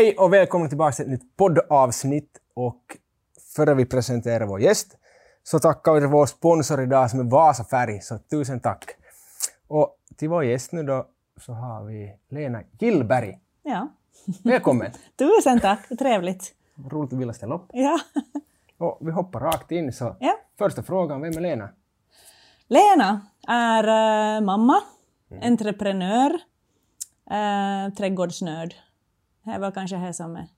Hej och välkomna tillbaka till ett nytt poddavsnitt. Och före vi presenterar vår gäst så tackar vi vår sponsor idag som är Vasa Färg, så tusen tack. Och till vår gäst nu då så har vi Lena Gillberg. Ja. Välkommen! Tusen tack, trevligt. Roligt att ville ställa upp. Ja. Och vi hoppar rakt in så ja. första frågan, vem är Lena? Lena är äh, mamma, mm. entreprenör, äh, trädgårdsnörd. Det väl kanske det som är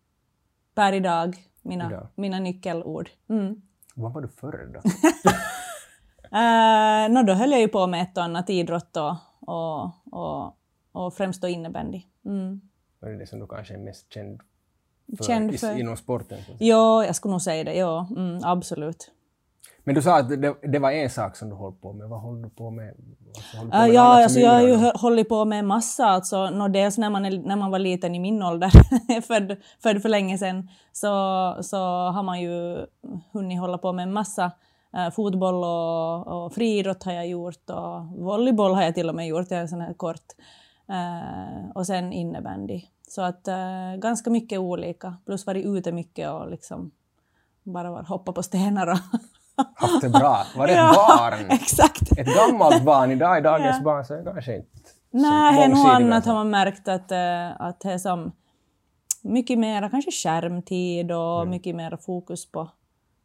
per idag mina, idag. mina nyckelord. Mm. Vad var du förr då? uh, no, då höll jag ju på med ett och annat idrott och, och, och, och främst då innebandy. Mm. Vad är det som du kanske är mest känd för, känd för... inom sporten? Ja, jag skulle nog säga det. Ja, mm, absolut. Men du sa att det, det, var en sak som du höll på med. Vad håller du på med? På med uh, ja, alltså jag har ju hållit på med massa. Alltså, no, dels när man, är, när man var liten i min ålder, född, född för länge sedan, så, så har man ju hunnit hålla på med massa. Uh, fotboll och, och friidrott har jag gjort och volleyboll har jag till och med gjort, jag är sån här kort. Uh, och sen innebandy. Så att uh, ganska mycket olika, plus varit ute mycket och liksom bara hoppa på stenar och haft det bra. Var det ett ja, barn? Exakt. Ett gammalt barn. Idag i dagens ja. barn så är det kanske inte Nej, något annat har man märkt att, uh, att det är som mycket mer kanske skärmtid och mm. mycket mer fokus på,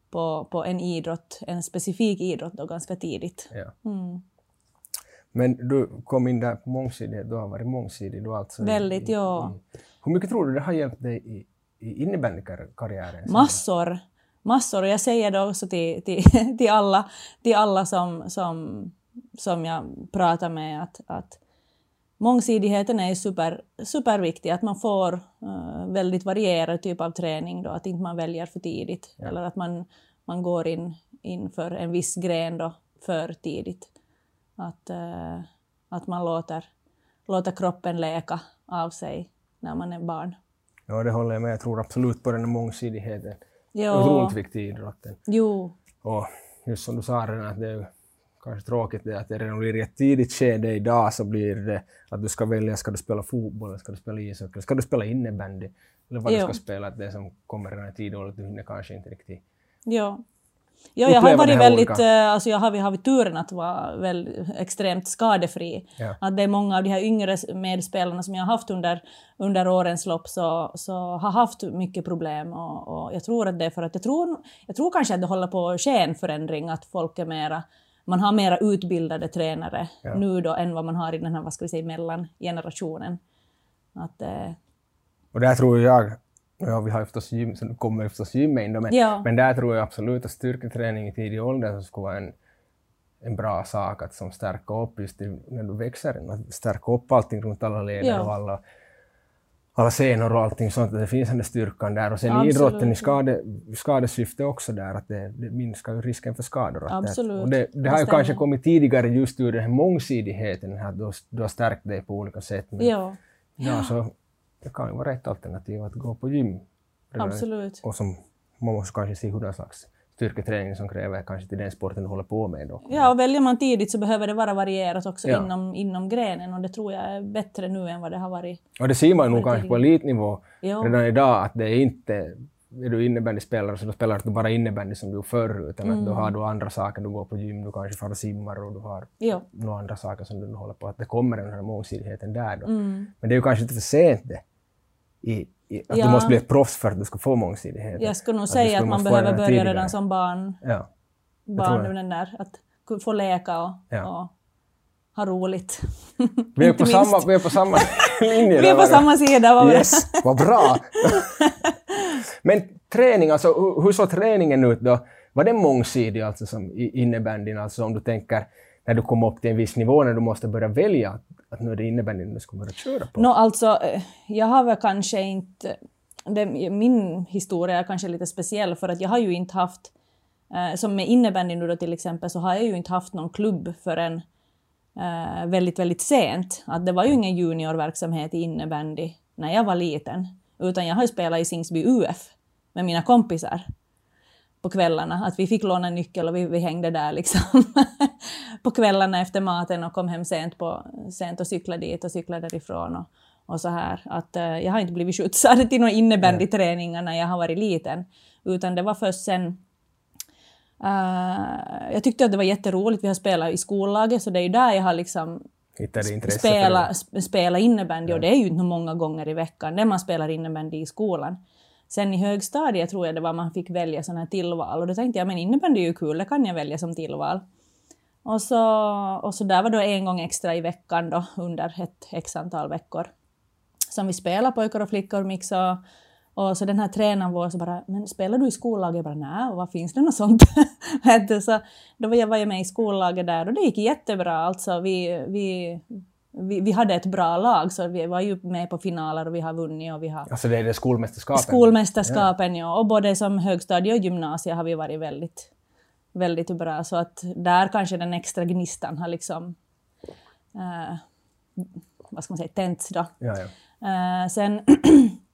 på, på en idrott, en specifik idrott då ganska tidigt. Ja. Mm. Men du kom in där på mångsidighet, du har varit mångsidig du alltså. Väldigt, i, ja. I, hur mycket tror du det har hjälpt dig i, i innebandykarriären? Massor massor. Och jag säger det också till, till, till alla, till alla som, som, som jag pratar med att, att mångsidigheten är super, superviktig, att man får uh, väldigt varierad typ av träning då, att inte man väljer för tidigt ja. eller att man, man går in, in för en viss gren då för tidigt. Att, uh, att man låter, låter kroppen läka av sig när man är barn. Ja, det håller jag med. Jag tror absolut på den här mångsidigheten ja. otroligt viktig i idrotten. Jo. Och just som du sa redan, att det är kanske tråkigt det att det redan blir i ett tidigt skede idag så blir det att du ska välja, ska du spela fotboll, ska du spela ishockey, ska du spela innebandy, eller vad jo. du ska spela, att det som kommer redan i tidig ålder, du hinner kanske inte riktigt Ja. Ja, jag har varit väldigt, äh, alltså jag har haft turen att vara väl extremt skadefri. Ja. Att det är många av de här yngre medspelarna som jag har haft under, under årens lopp så, så har haft mycket problem och, och jag tror att det är för att jag tror, jag tror kanske att det håller på att ske en förändring, att folk är mera man har mera utbildade tränare ja. nu då än vad man har i den här, vad ska vi säga, mellangenerationen. Att, eh... Och där tror jag Ja, vi har förstås gym, så kommer förstås gymmet in då, men, ja. men där tror jag absolut att styrketräning i tidig ålder skulle vara en, en bra sak att som stärka upp just i, när du växer, att stärka upp allting runt alla leder ja. och alla, alla senor och allting sånt, att det finns den där styrkan där. Och sen absolut. idrotten i skade, skadesyfte också där, att det, det minskar ju risken för skador. Absolut. Och det, det har ju kanske kommit tidigare just ur den här mångsidigheten, att du, du har stärkt dig på olika sätt. Men, ja. Ja, så det kan ju vara ett alternativ att gå på gym. Absolut. Och som, man måste kanske se hur slags styrketräning som kräver kanske till den sporten du håller på med. Då. Ja, och väljer man tidigt så behöver det vara varierat också ja. inom, inom grenen och det tror jag är bättre nu än vad det har varit. Och det ser man nog kanske på elitnivå ja. redan idag att det är inte är du innebandyspelare så då spelar du bara innebandy som du förr utan mm. att då har du andra saker, du går på gym, du kanske far och simmar och du har jo. några andra saker som du håller på, att det kommer den här mångsidigheten där då. Mm. Men det är ju kanske inte för sent det i, i att ja. du måste bli ett proffs för att du ska få mångsidighet. Jag skulle nog att säga att man behöver börja tidigare. redan som barn. Ja. Barn den där, att få leka och, ja. och ha roligt. Vi är, på samma, vi är på samma linje. vi är på samma sida. Vad yes, vad bra! Men träning, alltså hur såg träningen ut då? Var den mångsidig alltså som innebandyn, alltså om du tänker när du kommer upp till en viss nivå, när du måste börja välja att nu är det innebandyn du skulle börja köra på? No, alltså, eh, jag har väl kanske inte... Det, min historia är kanske lite speciell för att jag har ju inte haft... Eh, som med innebandyn nu då till exempel så har jag ju inte haft någon klubb förrän eh, väldigt, väldigt sent. Att det var ju ingen juniorverksamhet i innebandy när jag var liten. Utan jag har ju spelat i Singsby UF med mina kompisar på kvällarna. Att vi fick låna nyckel och vi, vi hängde där liksom på kvällarna efter maten och kom hem sent, på, sent och cyklade dit och cyklade därifrån. Och, och så här. Att, uh, jag har inte blivit skjutsad till någon innebandyträningar när jag har varit liten, utan det var först sen Uh, jag tyckte att det var jätteroligt, vi har spelat i skollaget, så det är ju där jag har liksom spela, spela innebandy, ja. och det är ju inte många gånger i veckan, när man spelar innebandy i skolan. Sen i högstadiet tror jag det var man fick välja sådana här tillval, och då tänkte jag men innebandy är ju kul, det kan jag välja som tillval. Och så, och så där var då en gång extra i veckan då, under ett x antal veckor som vi spelade pojkar och flickor mix och och så den här tränaren vår så bara, men spelar du i skollaget? Jag bara, nej, vad finns det något sånt? så då var jag, var jag med i skollaget där och det gick jättebra. Alltså, vi, vi, vi, vi hade ett bra lag, så vi var ju med på finaler och vi har vunnit. Och vi har alltså det är det skolmästerskapen? Skolmästerskapen, ja. ja. Och både som högstadie och gymnasie har vi varit väldigt, väldigt bra. Så att där kanske den extra gnistan har liksom, uh, vad ska man säga, tänts då. Ja, ja. Uh, sen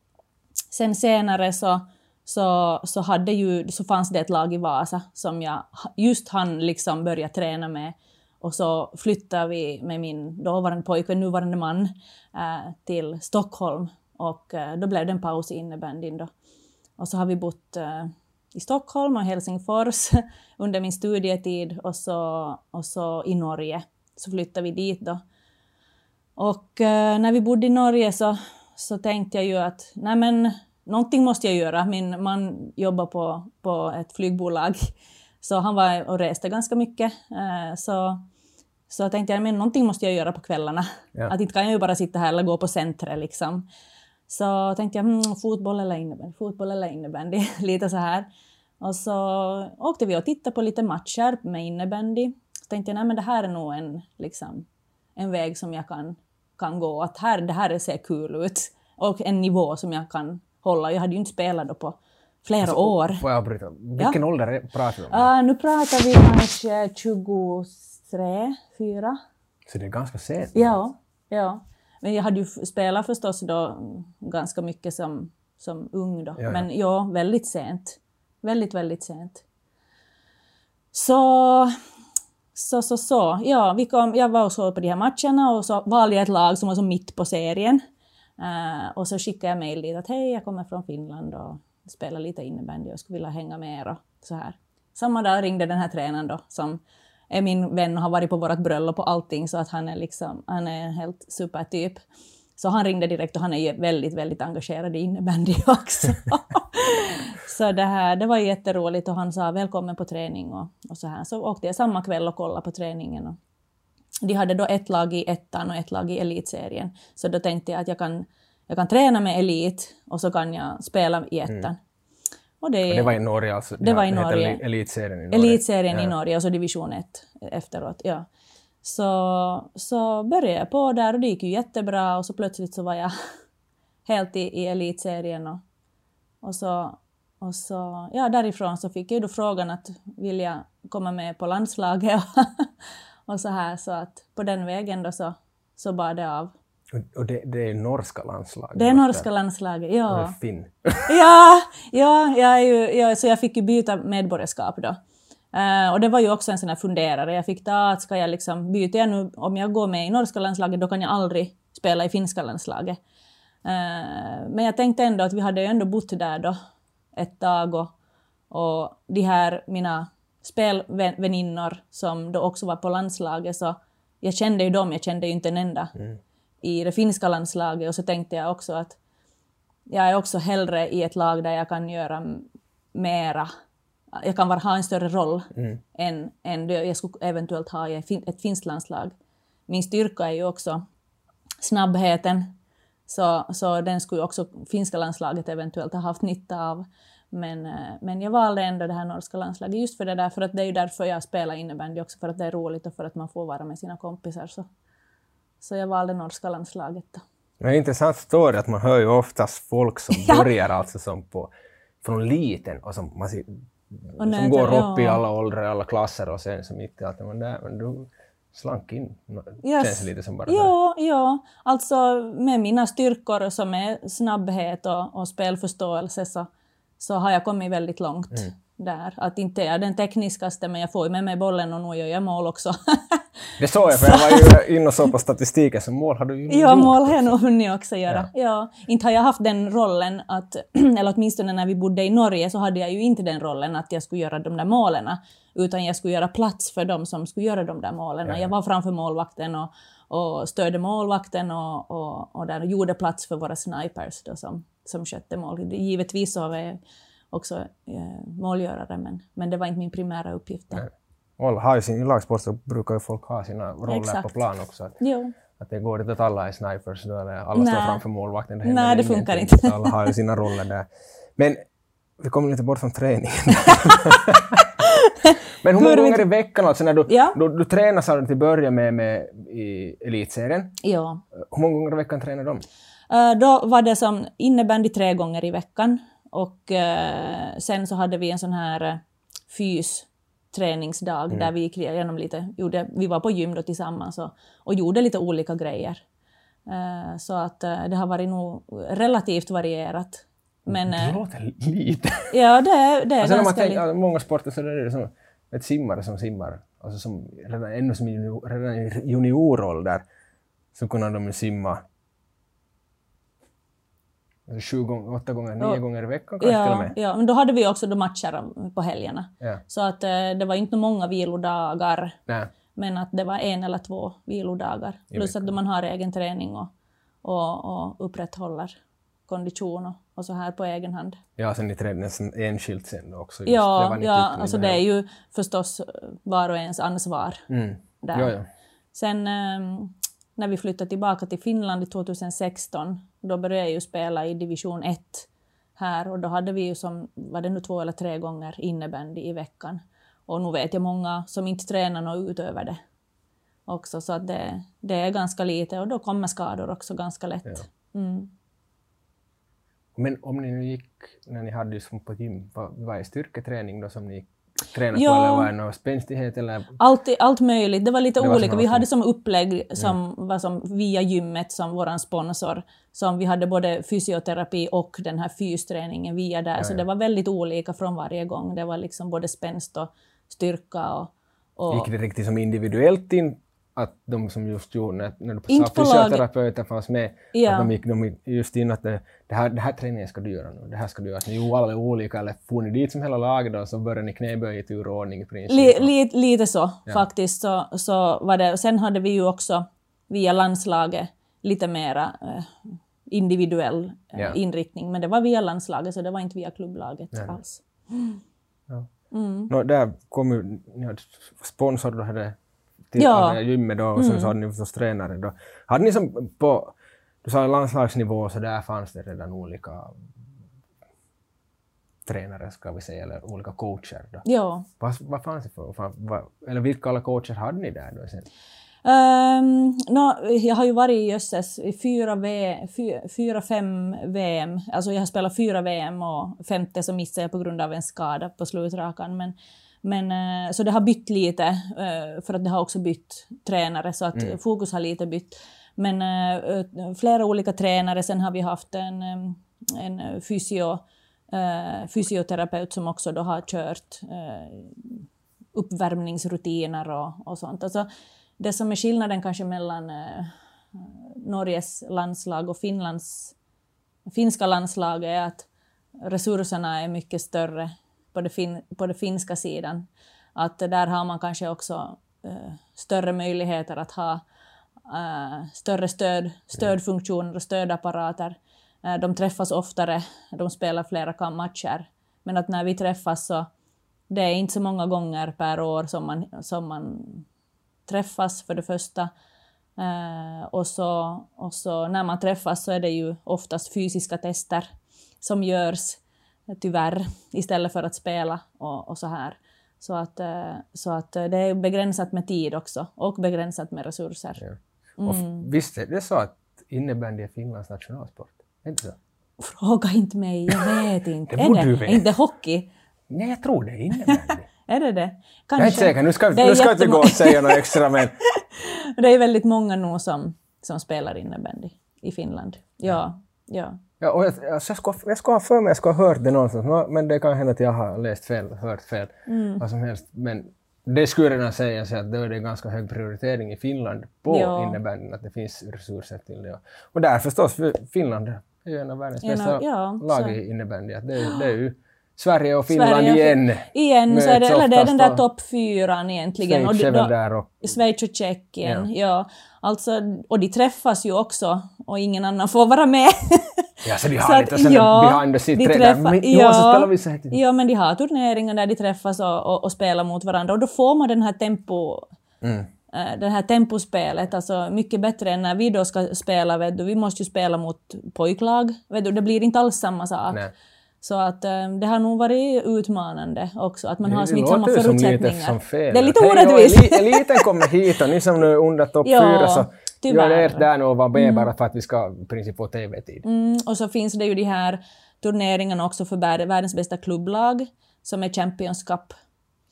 Sen senare så, så, så, hade ju, så fanns det ett lag i Vasa som jag just hann liksom börja träna med. Och så flyttade vi med min dåvarande pojkvän, nuvarande man, eh, till Stockholm. Och eh, då blev det en paus i innebandyn då. Och så har vi bott eh, i Stockholm och Helsingfors under min studietid och så, och så i Norge. Så flyttade vi dit då. Och när vi bodde i Norge så så tänkte jag ju att nej men, någonting måste jag göra. Min man jobbar på, på ett flygbolag, så han var och reste ganska mycket. Så så, så tänkte jag men någonting måste jag göra på kvällarna. Ja. Att inte kan jag ju bara sitta här eller gå på centret liksom. Så tänkte jag mm, fotboll eller innebandy, fotboll eller innebandy, lite så här. Och så åkte vi och tittade på lite matcher med innebandy. Så tänkte jag nej men det här är nog en, liksom, en väg som jag kan kan gå, att här, det här ser kul ut. Och en nivå som jag kan hålla. Jag hade ju inte spelat då på flera alltså, år. Får jag avbryta? Vilken ja. ålder pratar vi om? Uh, nu pratar vi kanske 23, 4. Så det är ganska sent? Ja, ja. Men jag hade ju spelat förstås då ganska mycket som, som ung då. Ja, ja. Men ja, väldigt sent. Väldigt, väldigt sent. Så så, så, så. Ja, vi kom, jag var och såg på de här matcherna och så valde jag ett lag som var så mitt på serien. Uh, och så skickade jag mejl dit att hej, jag kommer från Finland och spelar lite innebandy och skulle vilja hänga med er och så här. Samma dag ringde den här tränaren då, som är min vän och har varit på vårt bröllop och allting, så att han är liksom, han är en helt supertyp. Så han ringde direkt och han är väldigt, väldigt engagerad i innebandy också. så det, här, det var jätteroligt och han sa välkommen på träning och, och så här. Så åkte jag samma kväll och kollade på träningen. Och de hade då ett lag i ettan och ett lag i elitserien. Så då tänkte jag att jag kan, jag kan träna med elit och så kan jag spela i ettan. Mm. Och det, och det, var i Norge alltså? Det var i Norge. Elitserien i Norge? Elitserien ja. i Norge och så division 1 efteråt. Ja. Så, så började jag på där och det gick ju jättebra och så plötsligt så var jag helt i, i elitserien och, och, så, och så, ja därifrån så fick jag då frågan att vill jag komma med på landslaget och, och så här så att på den vägen då så, så bar det av. Och det, det är norska landslaget? Det är norska landslaget, ja. Är finn? ja, ja jag, är ju, ja, så jag fick ju byta medborgarskap då. Uh, och det var ju också en sån här funderare. Jag fick ta att ska jag liksom, byter jag nu, om jag går med i norska landslaget, då kan jag aldrig spela i finska landslaget. Uh, men jag tänkte ändå att vi hade ju ändå bott där då ett tag och, och de här mina spelväninnor som då också var på landslaget, så jag kände ju dem, jag kände ju inte en enda mm. I det finska landslaget och så tänkte jag också att jag är också hellre i ett lag där jag kan göra mera jag kan ha en större roll mm. än, än det jag skulle eventuellt ha i ett finskt landslag. Min styrka är ju också snabbheten, så, så den skulle också finska landslaget eventuellt ha haft nytta av. Men, eh, men jag valde ändå det här norska landslaget just för det där, för att det är ju därför jag spelar innebandy också, för att det är roligt och för att man får vara med sina kompisar. Så, så jag valde norska landslaget. Då. Det är en intressant story att man hör ju oftast folk som börjar alltså som på, från liten och som man ser och som går upp ja. i alla åldrar, alla klasser och sen så mitt i allt, men, där, men du slank in. Yes. Känns lite som bara ja, ja, alltså med mina styrkor som är snabbhet och, och spelförståelse så, så har jag kommit väldigt långt. Mm. Där. Att inte är den tekniskaste, men jag får ju med mig bollen och nu gör jag mål också. det såg jag, för jag var ju inne och såg på statistiken, så mål har du ju Ja, mål har jag nog hunnit också göra. Ja. ja. Inte har jag haft den rollen att, eller åtminstone när vi bodde i Norge så hade jag ju inte den rollen att jag skulle göra de där målen, utan jag skulle göra plats för dem som skulle göra de där målen. Ja. Jag var framför målvakten och, och stödde målvakten och, och, och där gjorde plats för våra snipers då som, som skötte mål. Givetvis så var jag också eh, målgörare, men, men det var inte min primära uppgift. Har sin, I lagsport så brukar ju folk ha sina roller Exakt. på plan också. Att, att det går inte att alla är snipers då, eller alla står framför målvakten. Det Nej, det funkar inte. Alla har ju sina roller där. Men vi kommer lite bort från träningen. Men hur många gånger i veckan, alltså när du, ja. du, du tränar sa du till början med, med i elitserien. Ja. Hur många gånger i veckan tränar de? Uh, då var det som innebandy tre gånger i veckan och uh, sen så hade vi en sån här uh, fys träningsdag mm. där vi gick igenom lite, gjorde, vi var på gym då tillsammans och, och gjorde lite olika grejer. Uh, så att uh, det har varit nog relativt varierat. Men, det låter lite. Ja, det, är, det är alltså, ganska lite. Många sporter så är det som ett simmare som simmar, alltså som redan, ännu som junior, redan i juniorålder, så kunde de simma sju gånger, åtta gånger, nio ja. gånger i veckan kanske ja, till och med. Ja, men då hade vi också då matcher på helgerna. Ja. Så att eh, det var inte många vilodagar. Nej. Men att det var en eller två vilodagar. Plus att man har egen träning och, och, och upprätthåller kondition och, och, så här på egen hand. Ja, sen ni nästan enskilt sen också. Just. Ja, det, ja alltså det är ju förstås var och ens ansvar. Mm. Där. Ja, ja. Sen um, när vi flyttade tillbaka till Finland 2016, då började jag ju spela i division 1 här och då hade vi ju som, var det nu två eller tre gånger innebandy i veckan. Och nu vet jag många som inte tränar något utöver det också, så att det, det är ganska lite och då kommer skador också ganska lätt. Ja. Mm. Men om ni nu gick, när ni hade som på gym, vad, är styrketräning då som ni tränat ja. på eller var det någon spänstighet eller? Allt, allt möjligt, det var lite det olika. Var vi hade som upplägg som ja. var som via gymmet som vår sponsor, som vi hade både fysioterapi och den här fysträningen via där, ja, så det var väldigt olika från varje gång. Det var liksom både spänst och styrka och, och... Gick det riktigt som individuellt in att de som just gjorde, när, när du sa fysioterapeuter fanns med, ja. att de gick de just in att det, det, här, det här träningen ska du göra nu, det här ska du göra. Ni gjorde alla olika, eller får ni dit som hela laget och så började ni knäböja i turordning i princip? Li, li, lite så ja. faktiskt. Så, så var det. Sen hade vi ju också via landslaget lite mera eh, individuell eh, ja. inriktning, men det var via landslaget så det var inte via klubblaget ja. alls. Ja. Mm. No, där kom ju, ni hade sponsor, då hade till ja. gymmet då och mm. så hade ni förstås tränare då. Hade ni som på, du sa landslagsnivå så där fanns det redan olika tränare ska vi säga, eller olika coacher då. Ja. Vad, vad fanns det för, vad, eller vilka alla coacher hade ni där då sen? Um, no, jag har ju varit i jösses i fyra, v, fyra, fyra, fem VM. Alltså jag har spelat fyra VM och femte så missade jag på grund av en skada på slutrakan. Men, men, eh, så det har bytt lite, eh, för att det har också bytt tränare, så att mm. fokus har lite bytt. Men äh, flera olika tränare, sen har vi haft en, en fysio, fysioterapeut som också då har kört uppvärmningsrutiner och, och sånt. Alltså, det som är skillnaden kanske mellan eh, Norges landslag och Finlands finska landslag är att resurserna är mycket större på, det fin, på den finska sidan. Att där har man kanske också uh, större möjligheter att ha uh, större stöd, stödfunktioner och stödapparater. Uh, de träffas oftare, de spelar flera matcher. Men att när vi träffas så det är inte så många gånger per år som man, som man träffas för det första. Uh, och, så, och så när man träffas så är det ju oftast fysiska tester som görs tyvärr, istället för att spela och, och så här. Så att, eh, så att eh, det är begränsat med tid också och begränsat med resurser. Ja. Och mm. visst är det så att innebandy är Finlands nationalsport? Är det så? Fråga inte mig, jag vet inte. det borde är det? du veta. Inte hockey? Nej, jag tror det är innebandy. Är det det? Kanske. Jag är inte säker, nu ska, nu ska inte gå och säga något extra men... det är väldigt många nu som, som spelar innebandy i Finland. Ja. Ja. Ja, och jag, alltså jag, ska, jag ska ha för mig, jag ska ha hört det någonstans, men det kan hända att jag har läst fel, hört fel, mm. vad som helst. Men det skulle redan sägas att då är det ganska hög prioritering i Finland på ja. innebandyn, att det finns resurser till det. Och där förstås, för Finland är ju en av världens bästa ja, lag i innebandy. Det, det är ju Sverige och Finland Sverige, igen. Igen, så är det, eller det är den där topp fyran egentligen. Schweiz är väl där och... Schweiz och Tjeckien, ja. ja. Alltså, och de träffas ju också och ingen annan får vara med. Ja, så de har så lite sådana ja, behind the scene träffar, men ja, spelar vi så här Ja, men de har turneringar där de träffas och, och, och, spelar mot varandra och då får man den här tempo... Mm. Äh, det här tempospelet, alltså mycket bättre än när vi då ska spela, vet du, vi måste ju spela mot pojklag, vet du, det blir inte alls samma sak. Nej. Så att ähm, det har nog varit utmanande också, att man det, har som inte samma förutsättningar. Det låter som lite fel. Det är lite orättvist. Hej, eliten kommer hit och ni som nu är under topp fyra så Tyvärr. Gör ert där nu och var med mm. bara för att vi ska i princip få TV-tid. Mm, och så finns det ju de här turneringarna också för världens bästa klubblag som är Champions Cup.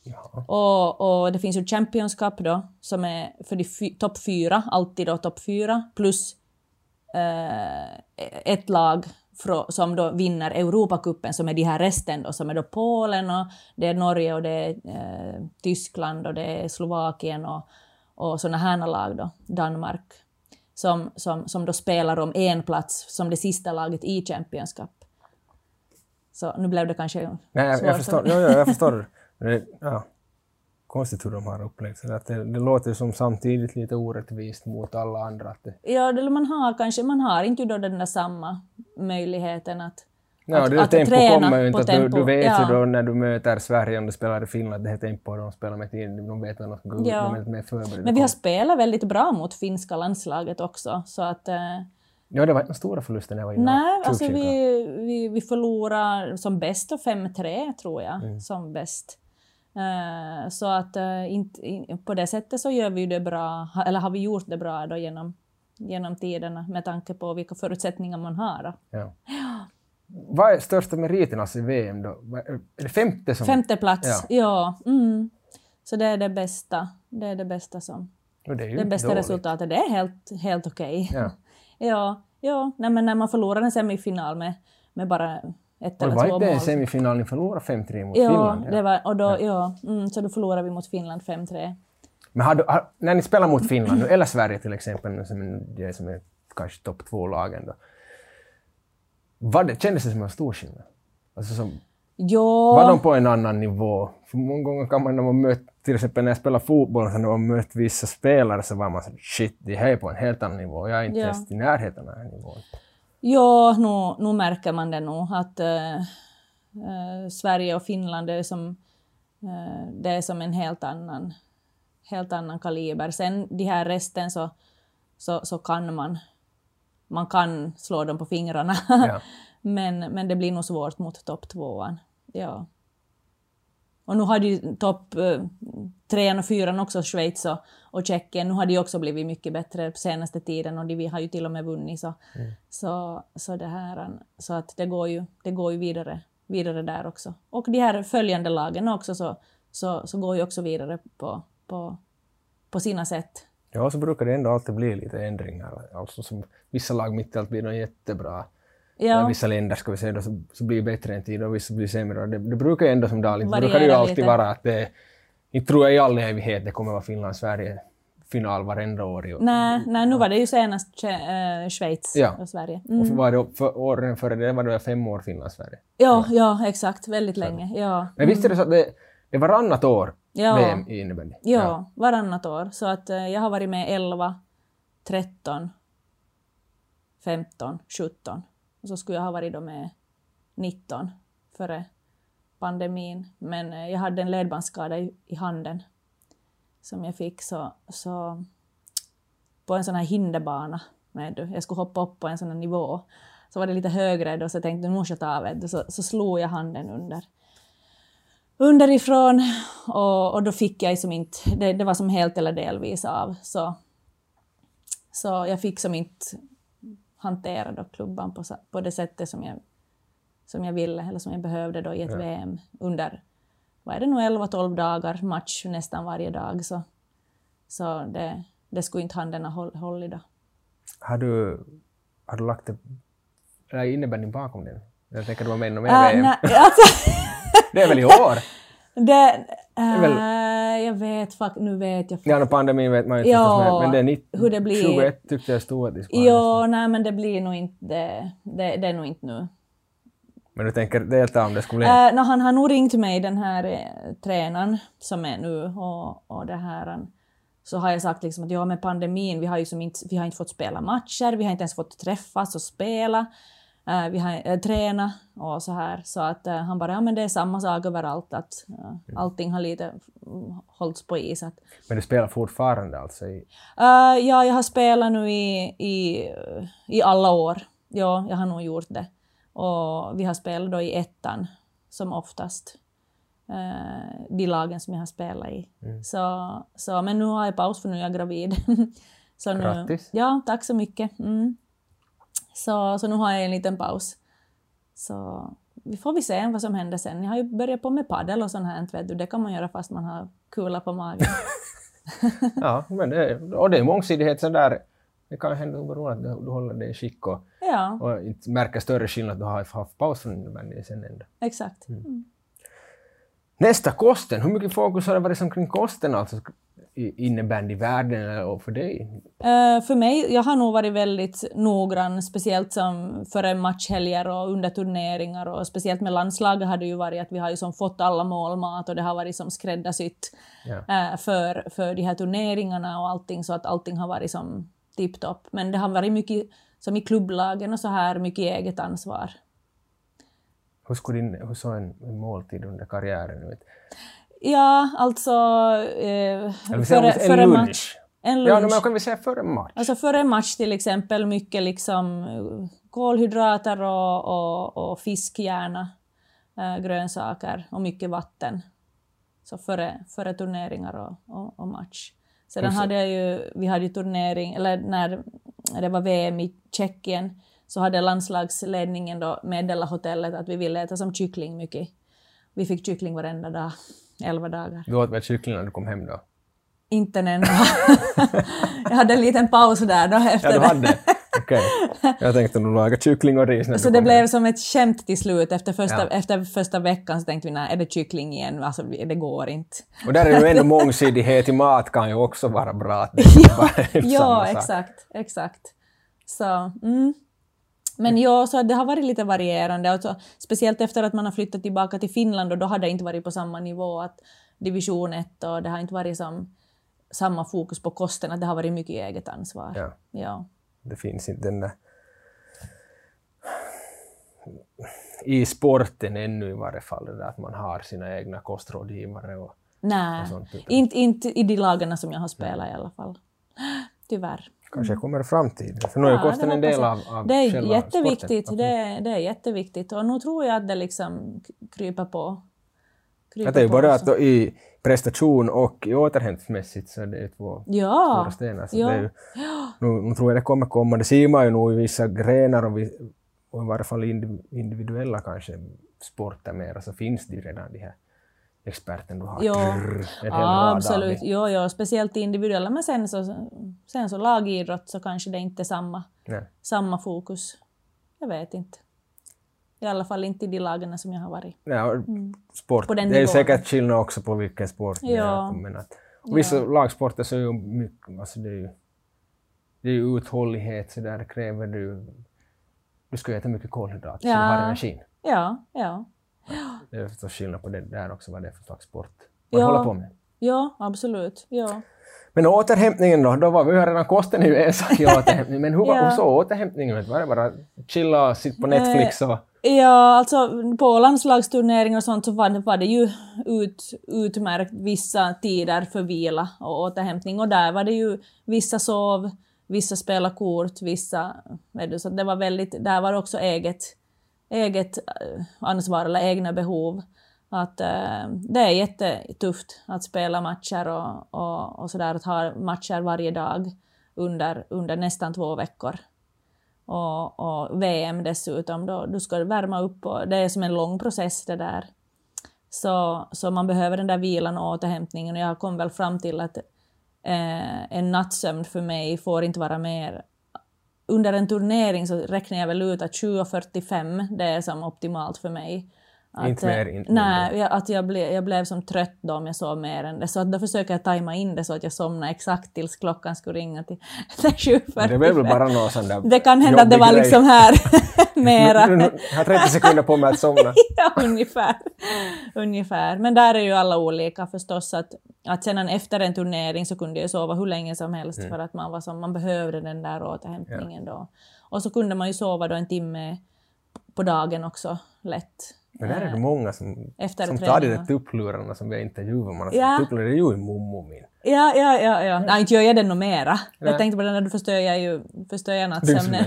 Ja. Och, och det finns ju Champions Cup då som är för de topp fyra, alltid då topp fyra, plus eh, ett lag som då vinner Europacupen som är de här resten då, som är då Polen och det är Norge och det är eh, Tyskland och det är Slovakien och, och sådana här lag då, Danmark, som, som, som då spelar om en plats som det sista laget i Champions Cup. Så nu blev det kanske Nej, jag, jag förstår. Ja, ja, jag förstår. Ja. Konstigt hur de har upplevt det. Det, det låter som samtidigt lite orättvist mot alla andra. Att det... Ja, det, man har kanske, man har inte då den där samma möjligheten att Ja, att, det att tempo träna kommer ju inte. Att du, du, vet ja. ju då när du möter Sverige om du spelar i Finland, det här tempo de spelar med tid, de vet att de ska gå ja. ut med förberedda. Men vi har spelat väldigt bra mot finska landslaget också, så att... Eh, ja, det var inte stora förluster när jag var inne Nej, alltså vi, vi, vi förlorade som bäst 5-3 tror jag, mm. som bäst. Uh, så att uh, inte, in, på det sättet så gör vi det bra, eller har vi gjort det bra då genom, genom tiderna med tanke på vilka förutsättningar man har. Ja. Vad är största meriterna i VM då? Är det femte som... Femte plats, ja. ja mm. Så det är det bästa. Det är det bästa som... Och det, det bästa dåligt. resultatet. Det är helt, helt okej. Okay. Ja. ja, ja. Nej, men när man förlorar en semifinal med, med bara ett eller två mål. Det var inte en semifinal ni förlorade 5-3 mot ja, Finland? Ja, det var, och då, ja. ja mm, så då förlorade vi mot Finland 5-3. Men har du, har, när ni spelar mot Finland nu, eller Sverige till exempel, som, det som är kanske topp två-lagen då, var det, kändes det som en stor skillnad? Alltså som, ja. Var de på en annan nivå? För många gånger kan man när man mött, till exempel när jag spelar fotboll, så när man mött vissa spelare så var man så shit, de här är på en helt annan nivå. Jag är inte ja. ens i närheten av den här nivån. Ja, nu, nu märker man det nog att äh, Sverige och Finland är som, äh, det är som en helt annan, helt annan kaliber. Sen de här resten så, så, så kan man man kan slå dem på fingrarna. Ja. men, men det blir nog svårt mot topp tvåan. Ja. Och nu har ju topp eh, trean och fyran också, Schweiz och, och Tjeckien, nu har de också blivit mycket bättre på senaste tiden och de har ju till och med vunnit. Så, mm. så, så, det här, så att det går ju, det går ju vidare, vidare där också. Och de här följande lagen också så, så, så går ju också vidare på, på, på sina sätt. Ja, så brukar det ändå alltid bli lite ändringar. Alltså som vissa lag mitt i allt blir de jättebra. Ja. Vissa länder ska vi säga då, så, så blir bättre en tid och vissa blir sämre. Det, det brukar ju ändå som Dalit, det brukar ju alltid lite. vara att det, inte tror jag i all evighet det kommer vara Finland-Sverige final varenda år. Nej, nej, nu var det ju senast äh, Schweiz ja. och Sverige. Mm. Och var det, för åren före det var det fem år Finland-Sverige. Ja, ja, ja, exakt, väldigt så. länge. Ja. Men visst är det så att det, det är varannat år ja. VM i innebandy? Ja, ja, varannat år. Så att äh, jag har varit med 11, 13, 15, 17. Och så skulle jag ha varit då med 19 före pandemin. Men eh, jag hade en ledbandsskada i, i handen som jag fick så, så på en sån här hinderbana, med jag skulle hoppa upp på en sån här nivå, så var det lite högre då så jag tänkte nu måste jag ta av så, så slog jag handen under underifrån och, och då fick jag som inte, det, det var som helt eller delvis av. Så, så jag fick som inte hantera då klubban på, på det sättet som jag, som jag ville eller som jag behövde då i ett ja. VM under, vad är det nu, 11-12 dagar match nästan varje dag. Så, så det, det skulle inte händerna hålla håll i då. Har du, har du lagt det Eller innebär ni bakom den? Jag tänker du var med i något mer VM. Nej, alltså, det är väl i år? Det, väl... Jag vet faktiskt, nu vet jag Ja, no, pandemin vet man ju ja, men det är 90, hur det blir... 21 tyckte jag stod att det skulle Ja, nej men det blir nog inte, det, det, det är nog inte nu. Men du tänker delta om det skulle bli? Äh, no, han har nog ringt mig, den här eh, tränaren som är nu och, och det här så har jag sagt liksom att ja med pandemin, vi har ju som inte, vi har inte fått spela matcher, vi har inte ens fått träffas och spela. Uh, vi har uh, tränat och så här. Så att uh, han bara, ja men det är samma sak överallt, att uh, allting har lite hållits på is. Att, men du spelar fortfarande alltså? I... ja, jag har spelat nu i, i, i alla år. Ja, jag har nog gjort det. Och vi har spelat då i ettan, som oftast. de lagen som jag har spelat i. Mm. Så, så, men nu har jag paus för nu är jag gravid. så nu, Grattis! Ja, tack så mycket. Mm. Så, så nu har jag en liten paus. Så vi får vi se vad som händer sen. Jag har ju börjat på med paddel och sånt här, vet du. det kan man göra fast man har kula på magen. ja, men det, och det är mångsidighet där. Det kan hända oberoende att du håller dig i skick och, ja. och inte märker större skillnad att du har haft paus från innebandyn sen ändå. Exakt. Mm. Nästa, kosten. Hur mycket fokus har det varit kring kosten? Alltså, i innebandyvärlden och för dig? Uh, för mig, jag har nog varit väldigt noggrann, speciellt som före matchhelger och under turneringar och speciellt med landslaget har det ju varit att vi har ju som fått alla målmat och det har varit som skräddarsytt yeah. uh, för, för de här turneringarna och allting så att allting har varit som tipptopp. Men det har varit mycket som i klubblagen och så här, mycket eget ansvar. Hur, skulle din, hur såg en, en måltid under karriären ut? Ja, alltså eh, före, före match. En lunch. Ja, men kan vi säga före match? Alltså före match till exempel mycket liksom eh, kolhydrater och, och, och fisk gärna, äh, grönsaker och mycket vatten. Så före, före turneringar och, och, och match. Sedan hade jag ju, vi hade ju turnering, eller när det var VM i Tjeckien så hade landslagsledningen då meddelat hotellet att vi ville äta som kyckling mycket. Vi fick kyckling varenda dag elva dagar. Du åt väl kyckling när du kom hem då? Inte än Jag hade en liten paus där då efter Ja, du hade? Okej. Okay. Jag tänkte nog laga kyckling och ris när Så det blev hem. som ett skämt till slut. Efter första, ja. efter första veckan så tänkte vi, nej, är det kyckling igen? Alltså, det går inte. Och där är ju ändå mångsidighet i mat kan ju också vara bra. ja, ja exakt, exakt. Så, mm. Men ja, så det har varit lite varierande. Alltså, speciellt efter att man har flyttat tillbaka till Finland och då har det inte varit på samma nivå. att Division 1 och det har inte varit som, samma fokus på kosten, att det har varit mycket eget ansvar. Ja. ja. Det finns inte den där i sporten ännu i varje fall, det där att man har sina egna kostrådgivare och, Nej, och sånt. Inte, inte i de lagarna som jag har spelat i alla fall. Tyvärr kanske kommer i framtiden. För nu är ja, kosten en del av, av Det är jätteviktigt. Det är, det är jätteviktigt och nu tror jag att det liksom kryper på. Kryper det är ju både att i prestation och i återhämtningsmässigt så det är två ja. stora stenar. Så ja. det är ju, nu, nu, tror jag det kommer komma. Det ser man ju nog i vissa grenar och, vi, och i varje fall individuella kanske sporter mer, så finns det ju redan de här experten du har. Jo, ja, absolut. Jo, jo, speciellt individuella, men sen så, sen så lagidrott så kanske det inte är samma, samma fokus. Jag vet inte. I alla fall inte i de lagen som jag har varit. Ja, mm. sport. det är säkert skillnad också på vilken sport det är. Men att, och vissa ja. lagsporter så är ju mycket, alltså det är ju, det är ju uthållighet, så där kräver du, du ska äta mycket kolhydrater ja. så du har energin. Ja, ja. Det är förstås skillnad på det där också, vad det är för slags sport man ja. håller på med. Ja, absolut. Ja. Men återhämtningen då? då var vi ju redan kosten är ju en sak i återhämtning, men hur, ja. hur såg återhämtningen ut? Var det bara chilla och sitta på Netflix och... Ja, alltså på landslagsturneringar och sånt så var det, var det ju ut, utmärkt vissa tider för vila och återhämtning och där var det ju vissa sov, vissa spelade kort, vissa... Vet du, så det var väldigt, där var också eget eget eh, ansvar eller egna behov. Att, eh, det är jättetufft att spela matcher och, och, och sådär, att ha matcher varje dag under, under nästan två veckor. Och, och VM dessutom, då, du ska värma upp och det är som en lång process det där. Så, så man behöver den där vilan och återhämtningen och jag kom väl fram till att eh, en nattsömn för mig får inte vara mer under en turnering så räknar jag väl ut att 20.45 det är som optimalt för mig. Att, inte mer, inte Nej, jag, att jag, ble, jag blev som trött då om jag sov mer än det. Så att då försöker jag tajma in det så att jag somnar exakt tills klockan skulle ringa till 7.45. Det blev väl bara någon sån där Det kan hända att det var grej. liksom här mera. Jag har 30 sekunder på mig att somna. ja, ungefär. ungefär. Men där är ju alla olika förstås. Att, att sedan efter en turnering så kunde jag sova hur länge som helst mm. för att man, var som, man behövde den där återhämtningen ja. då. Och så kunde man ju sova då en timme på dagen också lätt. Men där är det många som, som tar de där tupplurarna som vi intervjuar. Man ja. Tupplurar är ju i mummo min. Ja, ja, ja. ja. Nej, inte gör jag det nog mera. Nej. Jag tänkte på det när du förstör jag ju förstör jag nattsömnen.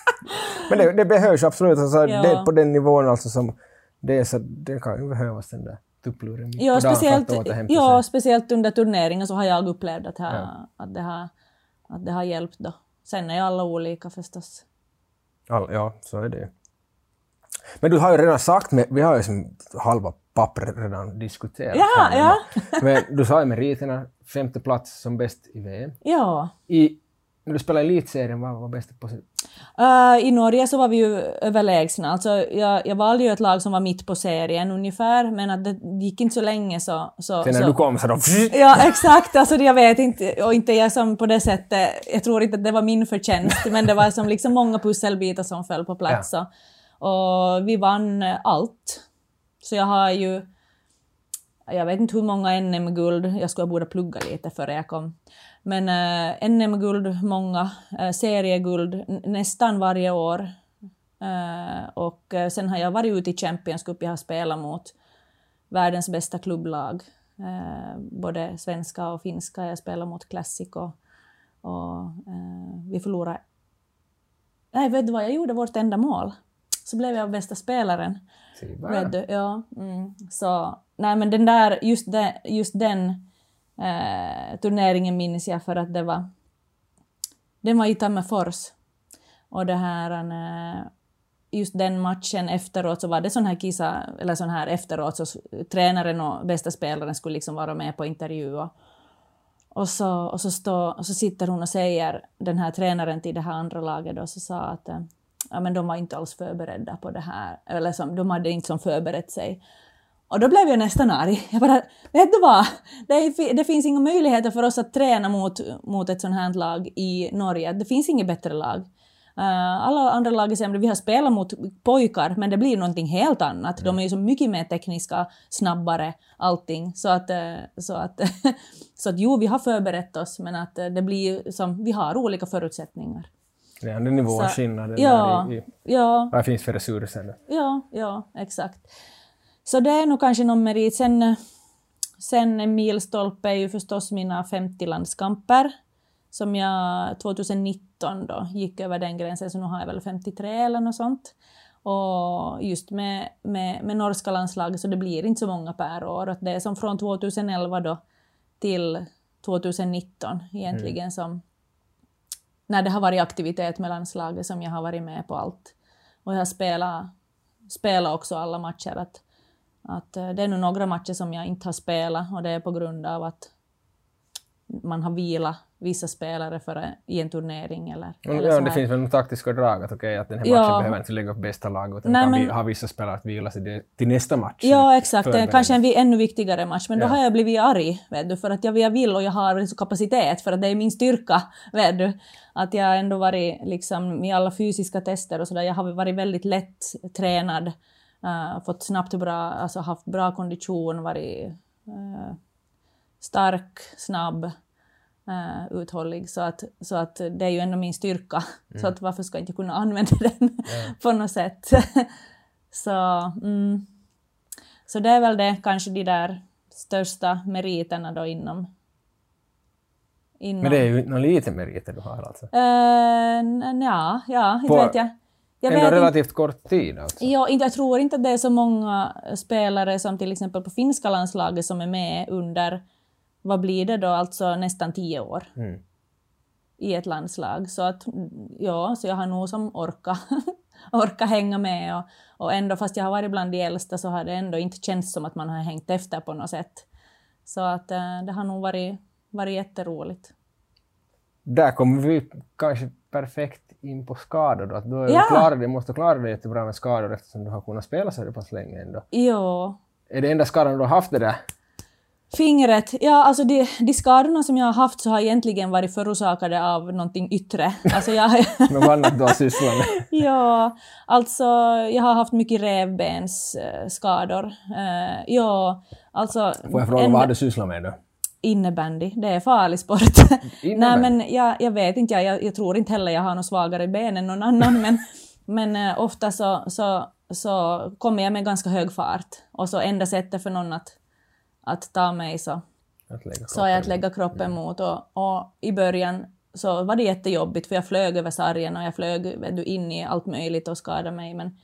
Men det, det behövs absolut. Alltså, ja. det, på den nivån alltså som det är så det kan ju behövas den där tuppluren ja, speciellt, ja, speciellt under turneringen så har jag upplevt att, här, ja. att, det, har, att det har hjälpt då. Sen är ju alla olika förstås. All, ja, så är det ju. Men du har ju redan sagt, med, vi har ju som halva pappret redan diskuterat. Ja, ja. Men du sa ju meriterna, femte plats som bäst i VM. Ja. I, när du spelade elitserien, vad var bästa position? Uh, I Norge så var vi ju överlägsna. Alltså, jag, jag valde ju ett lag som var mitt på serien ungefär, men att det gick inte så länge så... så Sen när så, du kom så då... Ja, exakt. Alltså, jag vet inte, och inte jag som på det sättet... Jag tror inte att det var min förtjänst, men det var som liksom många pusselbitar som föll på plats. Ja. Och vi vann eh, allt. Så jag har ju, jag vet inte hur många NM-guld, jag skulle borde plugga lite före jag kom. Men eh, NM-guld, många, eh, serieguld nästan varje år. Eh, och eh, sen har jag varit ute i Champions Cup, jag har spelat mot världens bästa klubblag. Eh, både svenska och finska, jag spelar mot Classic och, och vi förlorade... Nej, vet du vad, jag gjorde vårt enda mål så blev jag bästa spelaren. Vet du? Ja. Mm. Så, nej men den där, just, den, just den eh, turneringen minns jag för att det var, den var i Tammerfors. Och det här, eh, just den matchen efteråt så var det sån här kissa, eller sån här efteråt så tränaren och bästa spelaren skulle liksom vara med på intervju och, och så, och så, stå, och så sitter hon och säger, den här tränaren till det här andra laget då, så sa att eh, ja, men de var inte alls förberedda på det här, eller som, de hade inte som förberett sig. Och då blev jag nästan arg. Jag bara, vet du vad? Det, det, finns inga möjligheter för oss att träna mot, mot ett sånt här lag i Norge. Det finns inget bättre lag. Uh, alla andra lag är sämre. Vi har spelat mot pojkar, men det blir någonting helt annat. De är ju så mycket mer tekniska, snabbare, allting. Så att, eh, så att, så att jo, vi har förberett oss, men att eh, det blir som, vi har olika förutsättningar. Det är en nivåskillnad ja, i, i ja, vad finns för resurser. Ja, ja, exakt. Så det är nog kanske någon merit. Sen, sen en milstolpe är ju förstås mina 50 landskamper som jag 2019 då gick över den gränsen, så nu har jag väl 53 eller något sånt. Och just med, med, med norska landslaget så det blir inte så många per år. det är som från 2011 då till 2019 egentligen mm. som, när det har varit aktivitet med landslaget som jag har varit med på allt. Och jag har spelat, spelat också alla matcher. Att, att eh, det är nu några matcher som jag inte har spelat och det är på grund av att man har vilat vissa spelare för, i en turnering. Eller, mm, eller ja, det finns väl taktiska drag att, okay, att den här matchen ja. behöver inte lägga upp bästa laget utan Nej, kan men, ha vissa spelare att vila sig till nästa match. Ja, exakt. Är kanske en ännu viktigare match, men ja. då har jag blivit arg, vet du, för att jag, jag vill och jag har kapacitet, för att det är min styrka, vet du. Att jag ändå varit liksom i alla fysiska tester och sådär, jag har varit väldigt lätt tränad, uh, fått snabbt bra, alltså haft bra kondition, varit uh, stark, snabb, uh, uthållig. Så att, så att det är ju ändå min styrka. Mm. Så att varför ska jag inte kunna använda den mm. på något sätt? så, mm. så det är väl det, kanske de där största meriterna då inom Inom... Men det är ju några lite meriter du har alltså? Uh, ja, ja, inte vet jag. jag ändå relativt kort tid alltså? Ja, jag tror inte att det är så många spelare som till exempel på finska landslaget som är med under vad blir det då, alltså nästan tio år mm. i ett landslag. Så att ja, så jag har nog som orka, orka hänga med och, och ändå fast jag har varit bland de äldsta så har det ändå inte känts som att man har hängt efter på något sätt. Så att uh, det har nog varit, varit jätteroligt. Där kommer vi kanske perfekt in på skador då? Att du ja. klarar dig, måste klara dig jättebra med skador eftersom du har kunnat spela så pass länge ändå. Jo. Är det enda skadan du har haft det där? Fingret, ja alltså de, de skadorna som jag har haft så har egentligen varit förorsakade av någonting yttre. Alltså jag... Något annat du har sysslat med? ja, alltså jag har haft mycket revbensskador. Uh, ja, alltså... Får jag fråga, en... vad har du sysslat med då? Innebandy, det är farlig sport. Nej men jag, jag vet inte, jag, jag tror inte heller jag har något svagare ben än någon annan men, men uh, ofta så, så, så kommer jag med ganska hög fart och så enda sättet för någon att att ta mig så, så är att lägga kroppen mot. Och, och, i början så var det jättejobbigt för jag flög över sargen och jag flög du, in i allt möjligt och skadade mig. Men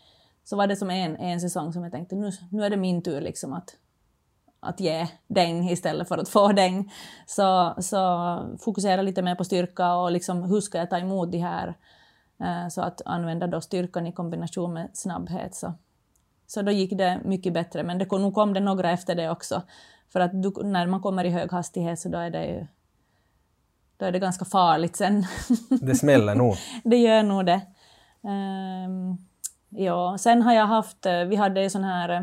så var det som en, en säsong som jag tänkte nu, nu är det min tur liksom att, att ge däng istället för att få däng. Så, så fokusera lite mer på styrka och liksom hur ska jag ta emot de här eh, så att använda då styrkan i kombination med snabbhet. Så, så då gick det mycket bättre, men det kom, nu kom det några efter det också. För att du, när man kommer i hög hastighet så då är det ju då är det ganska farligt sen. Det smäller nog. det gör nog det. Um, ja, sen har jag haft, eh, vi hade sån här eh,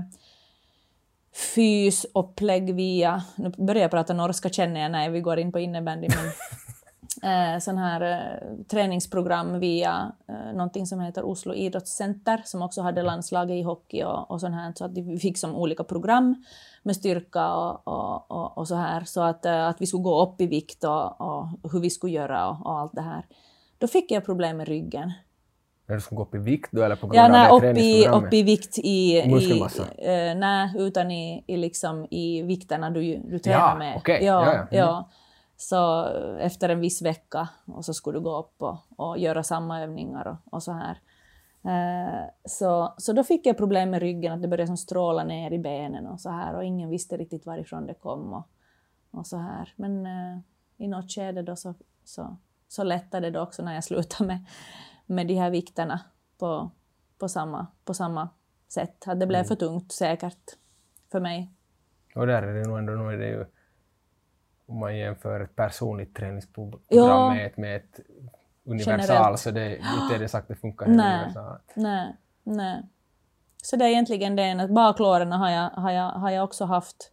fysupplägg via, nu börjar jag prata norska känner jag när vi går in på innebandy, men eh, sån här eh, träningsprogram via eh, någonting som heter Oslo idrottscenter som också hade landslaget i hockey och, och sånt här, så att vi fick som olika program med styrka och, och, och, och, så här, så att, eh, att vi skulle gå upp i vikt och, och hur vi skulle göra och, allt det här. Då fick jag problem med ryggen. När du skulle gå upp i vikt då eller på grund ja, av nej, upp i, upp i vikt i... Muskelmassa? I, eh, nej, utan i, i, liksom, i vikterna du, du tränar ja, med. Okay. Ja, ja, ja. Mm. ja. Så efter en viss vecka och så skulle du gå upp och, och göra samma övningar och, och så här. Eh, så, så då fick jag problem med ryggen, att det började som stråla ner i benen och så här och ingen visste riktigt varifrån det kom och, och så här. Men eh, i något skede då så, så, så lättade det också när jag slutade med, med de här vikterna på, på, samma, på samma sätt. Att det blev mm. för tungt säkert för mig. Och där är det nog ändå, nu är det ju om man jämför ett personligt träningsprogram Ja. med ett, med ett universal Generellt. så det, inte är det sagt att det funkar Nej. universalt. Nej, nej. Så det är egentligen det att baklåren har jag, har jag, har jag också haft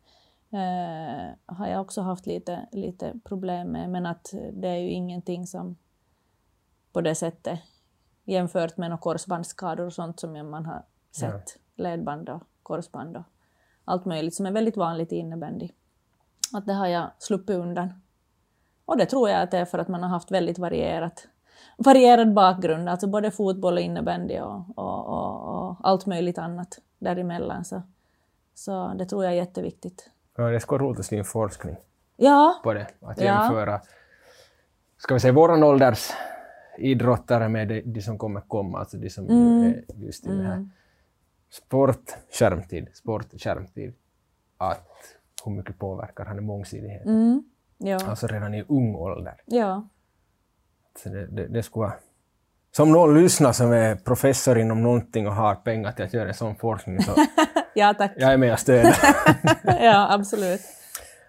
eh, har jag också haft lite, lite problem med, men att det är ju ingenting som på det sättet jämfört med några korsbandsskador och sånt som man har sett, ledband och korsband och allt möjligt som är väldigt vanligt i innebandy. Att det har jag sluppit undan. Och det tror jag att det är för att man har haft väldigt varierat varierad bakgrund, alltså både fotboll och innebandy och, och, och, och allt möjligt annat däremellan. Så, så det tror jag är jätteviktigt. Ja, det ska vara roligt att se en forskning Ja, på det. Att Ja. jämföra, ska vi säga våran ålders idrottare med de, de som kommer komma, alltså de som Mm. är just i det här sport, skärmtid, sport, skärmtid. Att hur mycket påverkar han mångsidigheten? mm, ja, Alltså redan i ung ålder. ja, Så det, det, det skulle vara... Som någon lyssnar som är professor inom någonting och har pengar till att göra en sån forskning så ja tack. jag är med och stöder. ja, absolut.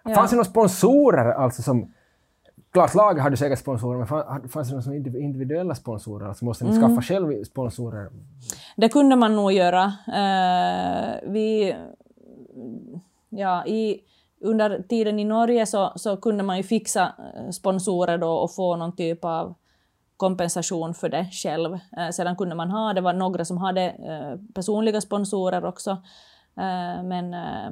Ja. Fanns det några sponsorer alltså som... Klart laget hade säkert sponsorer, men fann- fanns det några individuella sponsorer? Alltså måste ni Mm. skaffa själv sponsorer? Det kunde man nog göra. Eh, vi, ja, i, under tiden i Norge så, så kunde man ju fixa eh, sponsorer då och få någon typ av kompensation för det själv. Eh, sedan kunde man ha, det var några som hade eh, personliga sponsorer också, eh, men eh,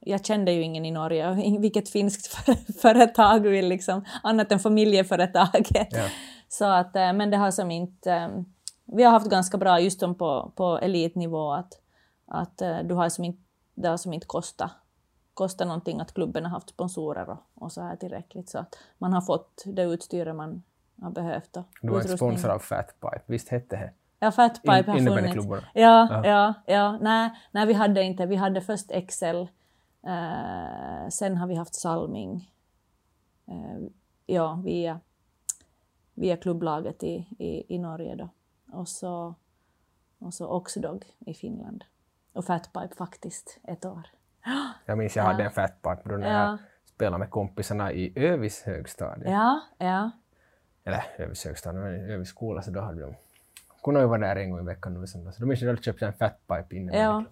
jag kände ju ingen i Norge, vilket finskt för- företag vill liksom, annat än familjeföretaget. Ja. Så att, eh, men det har som inte... Vi har haft ganska bra just på, på elitnivå att, att du har som inte, det har som inte kostat, kostat någonting att klubben har haft sponsorer och, och så här tillräckligt. Så att man har fått det utstyret man har behövt. Och Du var utrustning. sponsrad av Fatpipe, visst hette det? Ja, Fatpipe In- har funnits. Ja, Ja. ja, ja. Nej, nej, vi hade inte. Vi hade först Excel. Eh, sen har vi haft Salming. Eh, ja, via, via klubblaget i, i, i Norge då. Och så, och så Oxdog i Finland. Och Fatpipe faktiskt ett år. Jag minns jag hade en Fatpipe då när Ja. jag spelade med kompisarna i Övis högstadie. Ja, ja. eller Övis högstadium, men Övis skola, så då hade de kunde ju vara där en gång i veckan nu. Så då minns jag att jag köpte en fatpipe innan. Ja.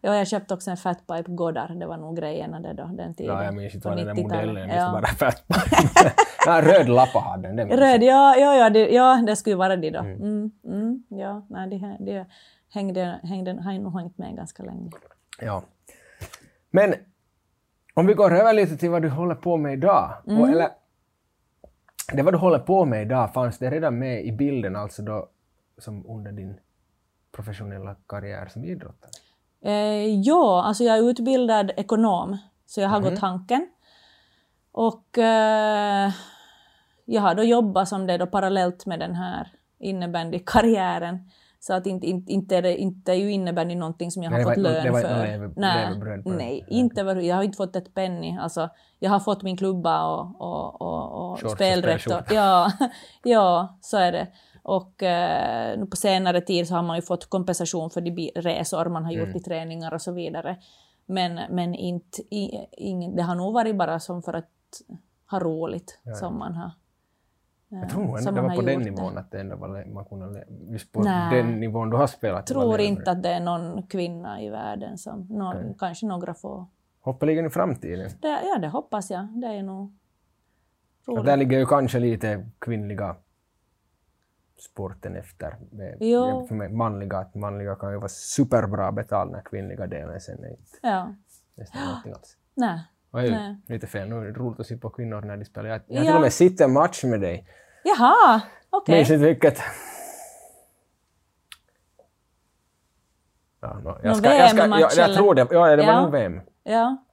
Ja, jag köpte också en fatpipe Goddard, det var nog grejerna det då, den tiden. Ja, jag minns inte vad den där modellen, jag ja. bara fatpipe. ja, röd lappa hade den. den röd, ja, ja, ja, det, ja, det skulle vara de då. Mm. Mm, mm, ja, nej, det, det hängde, hängde, har nog hängt med ganska länge. Ja. Men om vi går över lite till vad du håller på med idag. Mm. Och, eller, det vad du håller på med idag, fanns det redan med i bilden alltså då som under din professionella karriär som idrottare? Eh, ja, alltså jag är utbildad ekonom, så jag har mm. gått tanken. Och eh, jag har då jobbat som det då parallellt med den här innebandykarriären. Så att inte, inte, inte, det, inte ju innebandy någonting som jag nej, har fått var, lön det var, för. Nej, nej inte, jag har inte fått ett penny. Alltså, jag har fått min klubba och, och, och, och spelrätt. Och, ja, ja, så är det. Och eh, på senare tid så har man ju fått kompensation för de resor man har gjort mm. i träningar och så vidare. Men, men inte, i, in, det har nog varit bara som för att ha roligt ja. som man har jag tror ändå det var på den nivån det. att det ändå var man kunde just på Nej. den nivån du har spelat. Jag tror inte att det är någon kvinna i världen som, någon, okay. kanske några få. Hoppeligen i framtiden? Det, ja, det hoppas jag. Det är nog roligt. där ligger ju kanske lite kvinnliga sporten efter. Jo. För mig, manliga, att manliga kan ju vara superbra betalt när kvinnliga delen sen är inte ja. nästan någonting alls. Nej. Oj, Nej. lite fel. Nu är det roligt att se på kvinnor när de spelar. Jag, jag har till och med sett en match med dig. Jaha, okej. Okay. Minns inte vilket. Ja, no, jag, ska, jag, ska, jag, jag, tror det. Ja, det var ja. nog VM. Ja.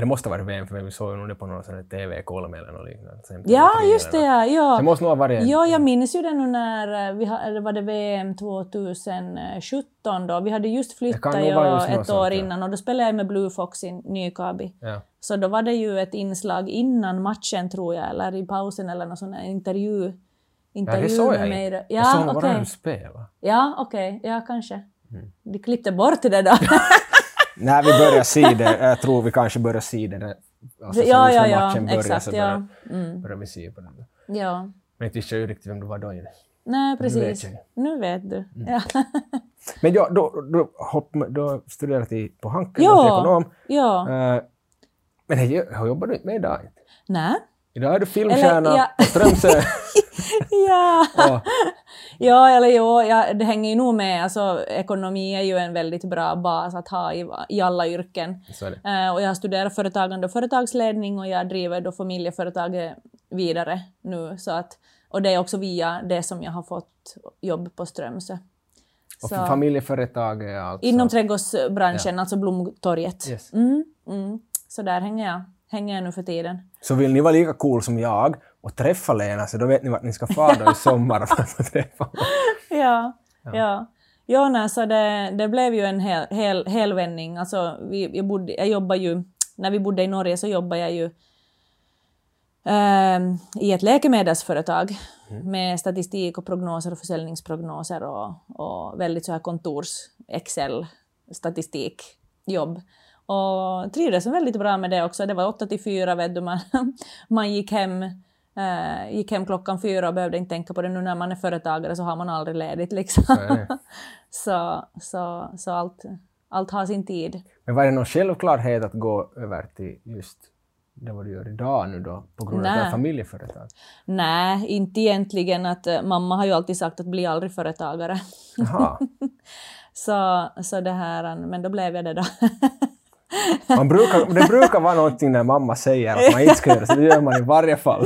Det måste vara VM för vi såg nog det på någon sån TV-kolm eller något liknande. Ja, just det ja. ja. Det måste nog ha varit... Ja, jag minns ju det nu när eh, vi hade, var det VM 2017 då. Vi hade just flyttat ju ett år sånt, innan och då spelade jag med Blue Fox i Nykabi. Ja. Så då var det ju ett inslag innan matchen tror jag, eller i pausen eller någon sån intervju. intervju ja, det såg jag med inte. Ja, jag såg okay. bara hur spelade. Ja, okej. Okay. Ja, kanske. Mm. De klippte bort det då. när vi börjar se det, jag tror vi kanske börjar se det, alltså ja, ja, ja, matchen börjar exakt, så börjar, ja. mm. börjar vi se på den. Ja. Men inte visste jag ju riktigt vem du var då. Nej, precis. Nu vet, du. Mm. Ja. Men ja, då, då, hopp, då studerade du på Hanken ja, till ekonom. Ja. Uh, men hej, jobbar du inte med idag? Nej. Idag är du filmstjärna ja. på Strömsö. ja. ja. ja, eller jo, ja, det hänger ju nog med. Alltså, ekonomi är ju en väldigt bra bas att ha i, i alla yrken. Uh, och jag har studerat företagande och företagsledning och jag driver då familjeföretaget vidare nu. Så att, och det är också via det som jag har fått jobb på Strömsö. Och för familjeföretag är alltså? Inom trädgårdsbranschen, ja. alltså Blomtorget. Yes. Mm, mm. Så där hänger jag, hänger jag nu för tiden. Så vill ni vara lika cool som jag och träffa Lena, så då vet ni vart ni ska fara i sommar träffa Ja, ja. ja. Ja, nej, så det, det blev ju en hel, hel, helvändning. Alltså, vi, jag, bodde, jag jobbade ju, när vi bodde i Norge så jobbade jag ju eh, i ett läkemedelsföretag mm. med statistik och prognoser och försäljningsprognoser och, och väldigt så här kontors Excel statistikjobb. Och trivdes väldigt bra med det också. Det var 8 till 4, vet du, man, man gick hem Uh, gick hem klockan fyra och behövde inte tänka på det. Nu när man är företagare så har man aldrig ledigt. Liksom. så så, så allt, allt har sin tid. Men var det någon självklarhet att gå över till just det vad du gör idag nu då, på grund av du är familjeföretag? Nej, inte egentligen. Att, uh, mamma har ju alltid sagt att bli aldrig företagare. så, så det här, men då blev jag det då. Man brukar, det brukar vara någonting när mamma säger att man inte ska göra så det gör man i varje fall.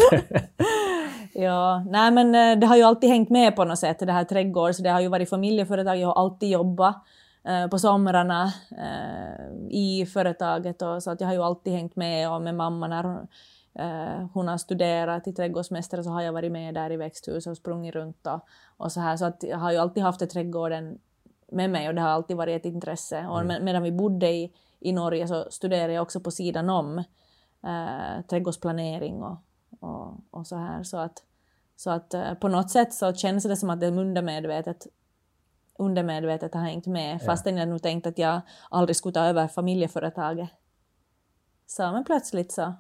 ja, nej men eh, det har ju alltid hängt med på något sätt, det här trädgård, så det har ju varit familjeföretag, jag har alltid jobbat eh, på somrarna eh, i företaget och så att jag har ju alltid hängt med och med mamma när hon, eh, hon har studerat till trädgårdsmästare så har jag varit med där i växthuset och sprungit runt och, och så här så att jag har ju alltid haft trädgården med mig och det har alltid varit ett intresse. Och mm. medan vi bodde i i Norge så studerar jag också på sidan om eh, trädgårdsplanering och, och, och, så här. Så att, så att eh, på något sätt så känns det som att det undermedvetet undermedvetet har hängt med ja. fastän jag nog tänkt att jag aldrig skulle ta över familjeföretaget. Så men plötsligt så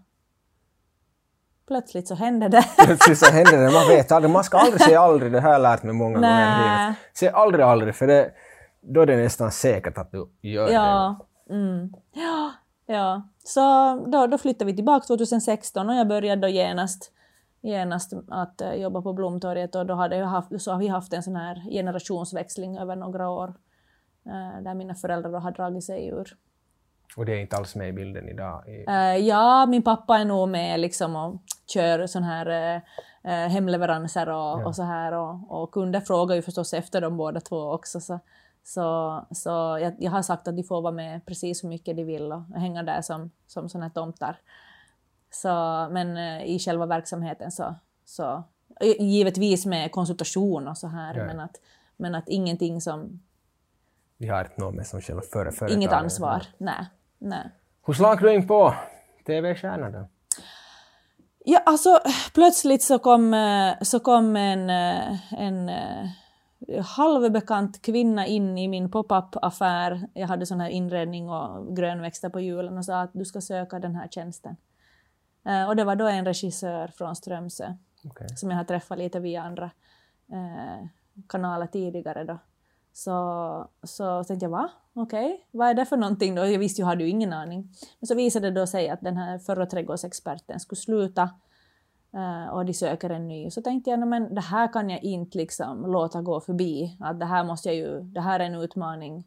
plötsligt så händer det. plötsligt så händer det, man vet aldrig, man ska aldrig säga aldrig, det har jag lärt mig många gånger i livet. Säg aldrig aldrig, för det, då är det nästan säkert att du gör ja. det. Mm. Ja, ja. Så då, då flyttade vi tillbaka 2016 och jag började då genast genast att uh, jobba på Blomtorget och då hade jag haft, så har vi haft en sån här generationsväxling över några år uh, där mina föräldrar då har dragit sig ur. Och det är inte alls med i bilden idag? Uh, ja, min pappa är nog med liksom och kör sån här hemleveranser och, ja. och så här och, och kunder frågar ju förstås efter dem båda två också så, så, så jag, jag, har sagt att de får vara med precis hur mycket de vill och hänga där som, som här tomtar. Så, men eh, i själva verksamheten så, så givetvis med konsultation och så här, ja. men, att, men att ingenting som... Vi har inte något med som själva före Inget ansvar, nej. nej. Hur slank du in på TV-stjärna då? Ja, alltså plötsligt så kom, eh, så kom en, eh, en halvbekant kvinna in i min pop-up-affär. Jag hade sån här inredning och grönväxter på julen och sa att du ska söka den här tjänsten. Eh, och det var då en regissör från Strömsö okay. som jag har träffat lite via andra eh, kanaler tidigare. Då. Så, så tänkte jag, va? Okej, okay. vad är det för någonting då? Jag visste ju, hade ju ingen aning. Men så visade det då sig att den här förra trädgårdsexperten skulle sluta Uh, och de söker en ny. Så tänkte jag, men det här kan jag inte liksom låta gå förbi. Att det här måste jag ju, det här är en utmaning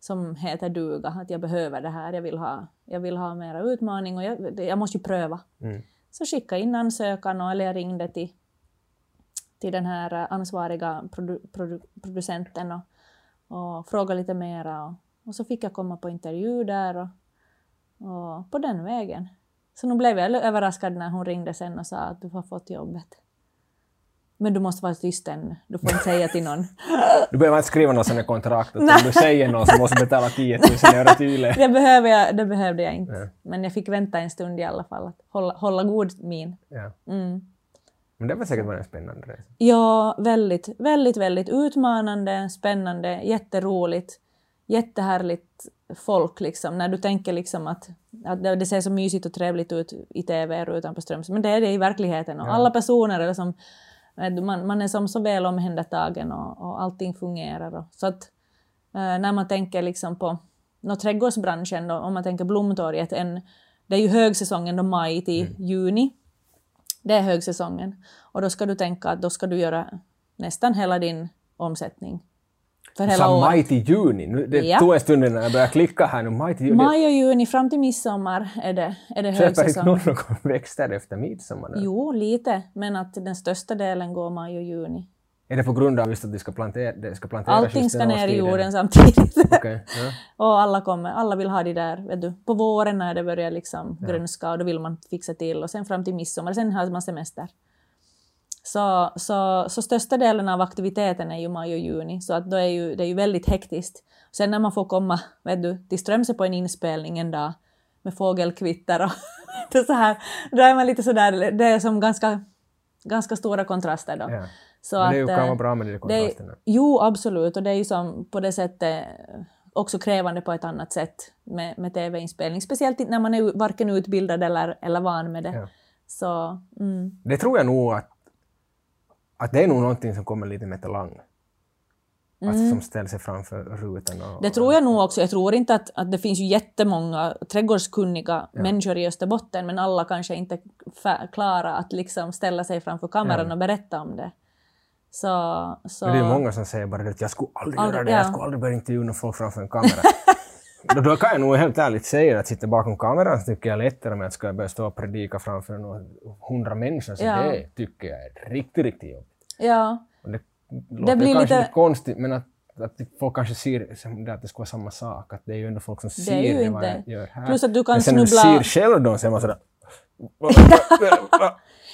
som heter duga, att jag behöver det här, jag vill ha, jag vill ha mera utmaning och jag, jag måste ju pröva. Mm. Så skickade in ansökan och, eller jag ringde till, till den här ansvariga produ, produ, producenten och, och frågade lite mera och, och, så fick jag komma på intervju där och, och på den vägen. Så nu blev jag överraskad när hon ringde sen och sa att du har fått jobbet. Men du måste vara tyst ännu. Du får inte säga till någon. Du behöver inte skriva något sådant kontrakt att om du säger något så måste du betala 10 000 euro tydligen. Det, behöver jag, det behövde jag inte. Ja. Men jag fick vänta en stund i alla fall. Att hålla, hålla god min. Ja. Mm. Men det var säkert varit en spännande resa. Ja, väldigt, väldigt, väldigt utmanande, spännande, jätteroligt, jättehärligt folk liksom. När du tänker liksom att, att det, ser så mysigt och trevligt ut i TV rutan på Strömsö, men det är det i verkligheten. Och ja. alla personer är som man, man är som så väl omhändertagen och, och allting fungerar. Och, så att eh, när man tänker liksom på no, trädgårdsbranschen, då, om man tänker Blomtorget, en, det är ju högsäsongen då maj till mm. juni. Det är högsäsongen. Och då ska du tänka att då ska du göra nästan hela din omsättning för hela året. maj till juni. Nu, det ja. tog en stund innan jag började klicka här nu. Maj till juni. Maj och juni fram till midsommar är det, är det högsäsong. Köper inte någon någon växter efter midsommar? Nu? Jo, lite, men att den största delen går maj och juni. Är det på grund av just att de ska plantera, det ska planteras Allting ska ner i jorden samtidigt. okay, ja. och alla, kommer, alla vill ha det där vet du, på våren när det börjar liksom ja. grönska och då vill man fixa till och sen fram till midsommar, sen har man semester. Så, så, så största delen av aktiviteten är ju maj och juni, så att då är ju, det är ju väldigt hektiskt. Sen när man får komma vet du, till Strömsö på en inspelning en dag med fågelkvitter och det så här, då är man lite sådär, det är som ganska, ganska stora kontraster då. Ja. Så Men det att, kan vara bra med de kontrasterna. jo, absolut, och det är ju som på det sättet också krävande på ett annat sätt med, med tv-inspelning, speciellt när man är varken utbildad eller, eller van med det. Ja. Så, mm. Det tror jag nog att att det är nog någonting som kommer lite med talang. Mm. Alltså som ställer sig framför rutan. Och, det tror jag nog också. Jag tror inte att, att det finns ju jättemånga trädgårdskunniga ja. människor i Österbotten, men alla kanske inte är klara att liksom ställa sig framför kameran ja. och berätta om det. Så, så... Men det är många som säger bara att jag skulle aldrig, aldrig göra det, ja. jag skulle aldrig börja intervjua folk framför en kamera. då, då kan jag nog helt ärligt säga att sitta bakom kameran tycker jag är lättare än att ska jag börja stå och predika framför några hundra människor. Så ja. det tycker jag är riktigt, riktigt jobbigt. Ja. Och det låter blir kanske lite konstigt, men att, att folk kanske ser att det ska vara samma sak. Att det är ju ändå folk som det ser det, vad jag gör här. Plus att du kan men sen snubbla... när du ser själv då så är man sådär...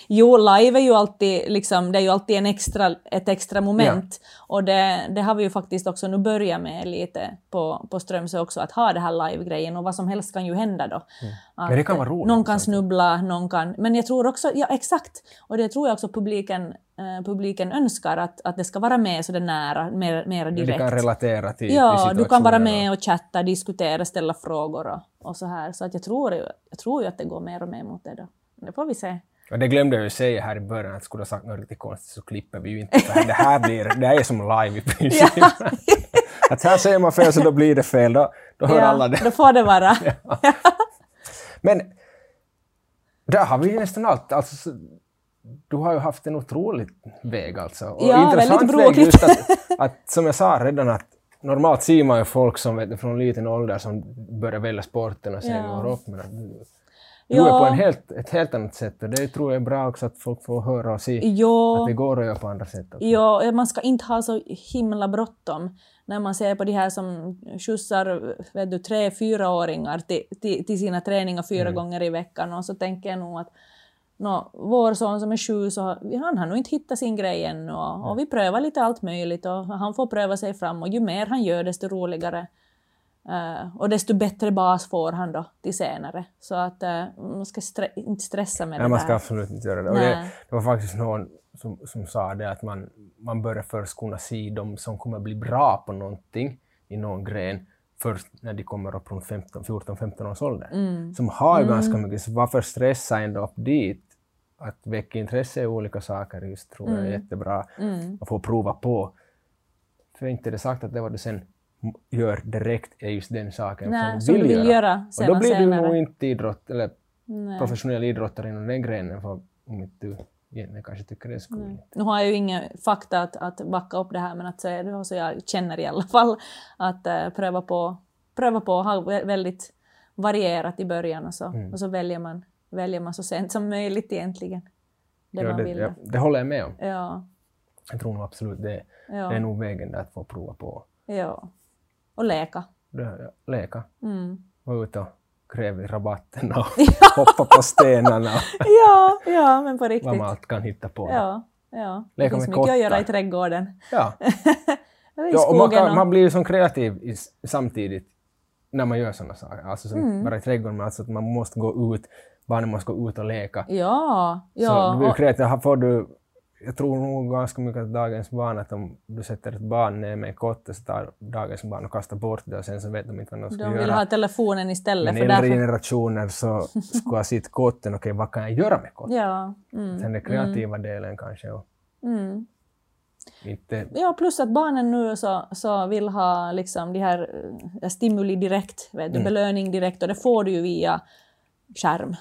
Jo, live är ju alltid, liksom, det är ju alltid en extra, ett extra moment. Ja. Och det, det har vi ju faktiskt också nu börjat med lite på, på Strömsö också, att ha det här live-grejen och vad som helst kan ju hända då. Mm. Men det kan vara roligt. Någon kan snubbla, någon kan... Men jag tror också, ja exakt, och det tror jag också publiken, eh, publiken önskar, att, att det ska vara med så det nära, mer, mer direkt. Du kan relatera till Ja, till du kan vara med och chatta, diskutera, ställa frågor och, och så här. Så att jag tror, jag tror ju att det går mer och mer mot det då. Det får vi se. Och det glömde jag ju säga här i början, att skulle ha sagt något riktigt konstigt så klipper vi ju inte. För det här blir, det här är som live i princip. att här säger man fel så då blir det fel, då, då hör ja, alla det. Då får det vara. Ja. Men där har vi ju nästan allt. Alltså, du har ju haft en otrolig väg alltså. Och ja, intressant väg just att, att, som jag sa redan, att normalt ser man ju folk som vet, från liten ålder som börjar välja sporten och sen ja. går upp. Men ja. är på en helt, ett helt annat sätt och det tror jag är bra också att folk får höra och se ja. att det går att göra på andra sätt. Också. Ja, man ska inte ha så himla bråttom när man ser på de här som skjutsar vet du, tre, fyraåringar till, till, till sina träningar fyra mm. gånger i veckan och så tänker jag nog att no, vår son som är sju, så han har nog inte hittat sin grej ännu och, och vi prövar lite allt möjligt och han får pröva sig fram och ju mer han gör desto roligare Uh, och desto bättre bas får han då till senare. Så att uh, man ska stre inte stressa med Nej, det där. man ska absolut inte göra det. Och det, det, var faktiskt någon som, som sa det att man, man börjar först kunna se de som kommer bli bra på någonting i någon gren först när de kommer upp runt 14-15 års ålder. Mm. Som har mm. ganska mycket, så varför stressa ända upp dit? Att väcka intresse i olika saker just tror jag är mm. jättebra. Mm. Att få prova på. För inte det sagt att det var det sen gör direkt är just den saken Nej, som, du vill, göra. göra och då blir senare. du nog inte idrott, eller Nej. professionell idrottare inom den grenen för om inte du egentligen kanske tycker det skulle. Nej. Nu har jag ju inga fakta att, att backa upp det här men att säga det, så jag känner i alla fall att uh, pröva på, pröva på ha väldigt varierat i början och så, mm. och så väljer, man, väljer man så sent som möjligt egentligen. Det ja, man det, vill. Ja, det håller jag med om. Ja. Jag tror nog absolut det, ja. det är nog vägen där att få prova på. Ja. Och leka. leka. Mm. Vara ute och gräva i rabatten och hoppa på stenarna. ja, ja, men på riktigt. Vad man allt kan hitta på. Ja, ja. Leka det finns mycket kottar. att göra i trädgården. Ja. ja och man, kan, man blir ju som kreativ i, samtidigt när man gör sådana saker. Alltså som mm. bara i trädgården, men alltså att man måste gå ut, barnen måste gå ut och leka. Ja, ja. Så du blir kreativ. Får du jag tror nog ganska mycket att dagens barn, att om du sätter ett barn ner med en kotte så tar dagens barn och kastar bort det och sen så vet de inte vad de ska göra. De vill ha telefonen istället. Men äldre därför... generationer så skulle ha sett kotten, okej okay, vad kan jag göra med kotten? Ja. Mm. Sen den kreativa mm. delen kanske. Och mm. inte... Ja, plus att barnen nu så, så vill ha liksom de här äh, stimuli direkt, vet du, mm. belöning direkt och det får du ju via skärm.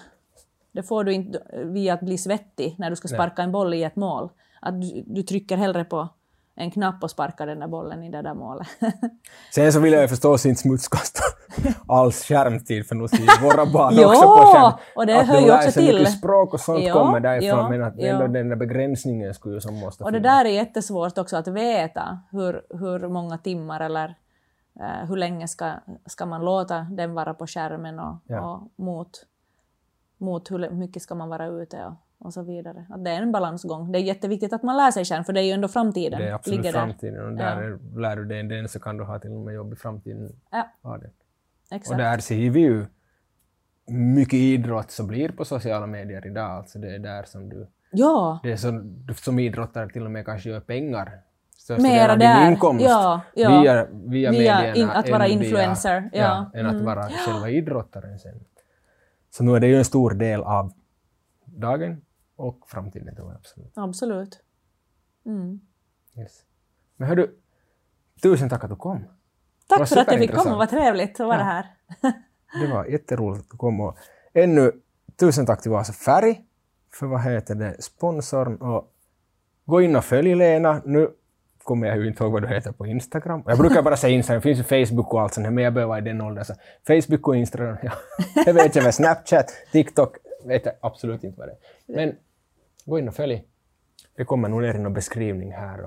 Det får du inte via att bli svettig när du ska sparka en boll i ett mål. Att du, du trycker hellre på en knapp och sparkar den där bollen i det där målet. Sen så vill jag ju förstås inte smutskasta alls skärmtid för nu ser våra barn också på skärm. och det hör ju också till. mycket språk och sånt jo, kommer därifrån jo, men att jo. ändå den där begränsningen skulle ju som måste Och det där är jättesvårt också att veta hur, hur många timmar eller uh, hur länge ska, ska man låta den vara på skärmen och, ja. och mot mot hur mycket ska man vara ute och, och så vidare. Att det är en balansgång. Det är jätteviktigt att man lär sig själv, för det är ju ändå framtiden. Det är absolut framtiden, och där ja. lär du dig den så kan du ha till och med jobb i framtiden. Ja. Ha det. Exakt. Och där ser vi ju mycket idrott som blir på sociala medier idag, alltså det är där som du... Ja! Det är som, som idrottare till och med kanske gör pengar Mera där. din inkomst ja, ja. via, via, via medierna in, att vara influencer. Via, ja, ja, än att mm. vara själva idrottaren sen. Så nu är det ju en stor del av dagen och framtiden tror jag absolut. Absolut. Mm. Yes. Men hördu, tusen tack att du kom. Tack för att jag fick komma, vad trevligt att vara ja. här. det var jätteroligt att du kom och ännu tusen tack till Vasa Färg för vad heter det, sponsorn och gå in och följ Lena. Nu kommer jag ju inte ihåg vad du heter på Instagram. Jag brukar bara säga Instagram, det finns ju Facebook och allt sånt här, men jag börjar vara i den åldern. Så Facebook och Instagram, ja. jag vet inte vad Snapchat, TikTok, vet jag absolut inte vad det är. Men gå in och följ. Det kommer nog ner i någon beskrivning här.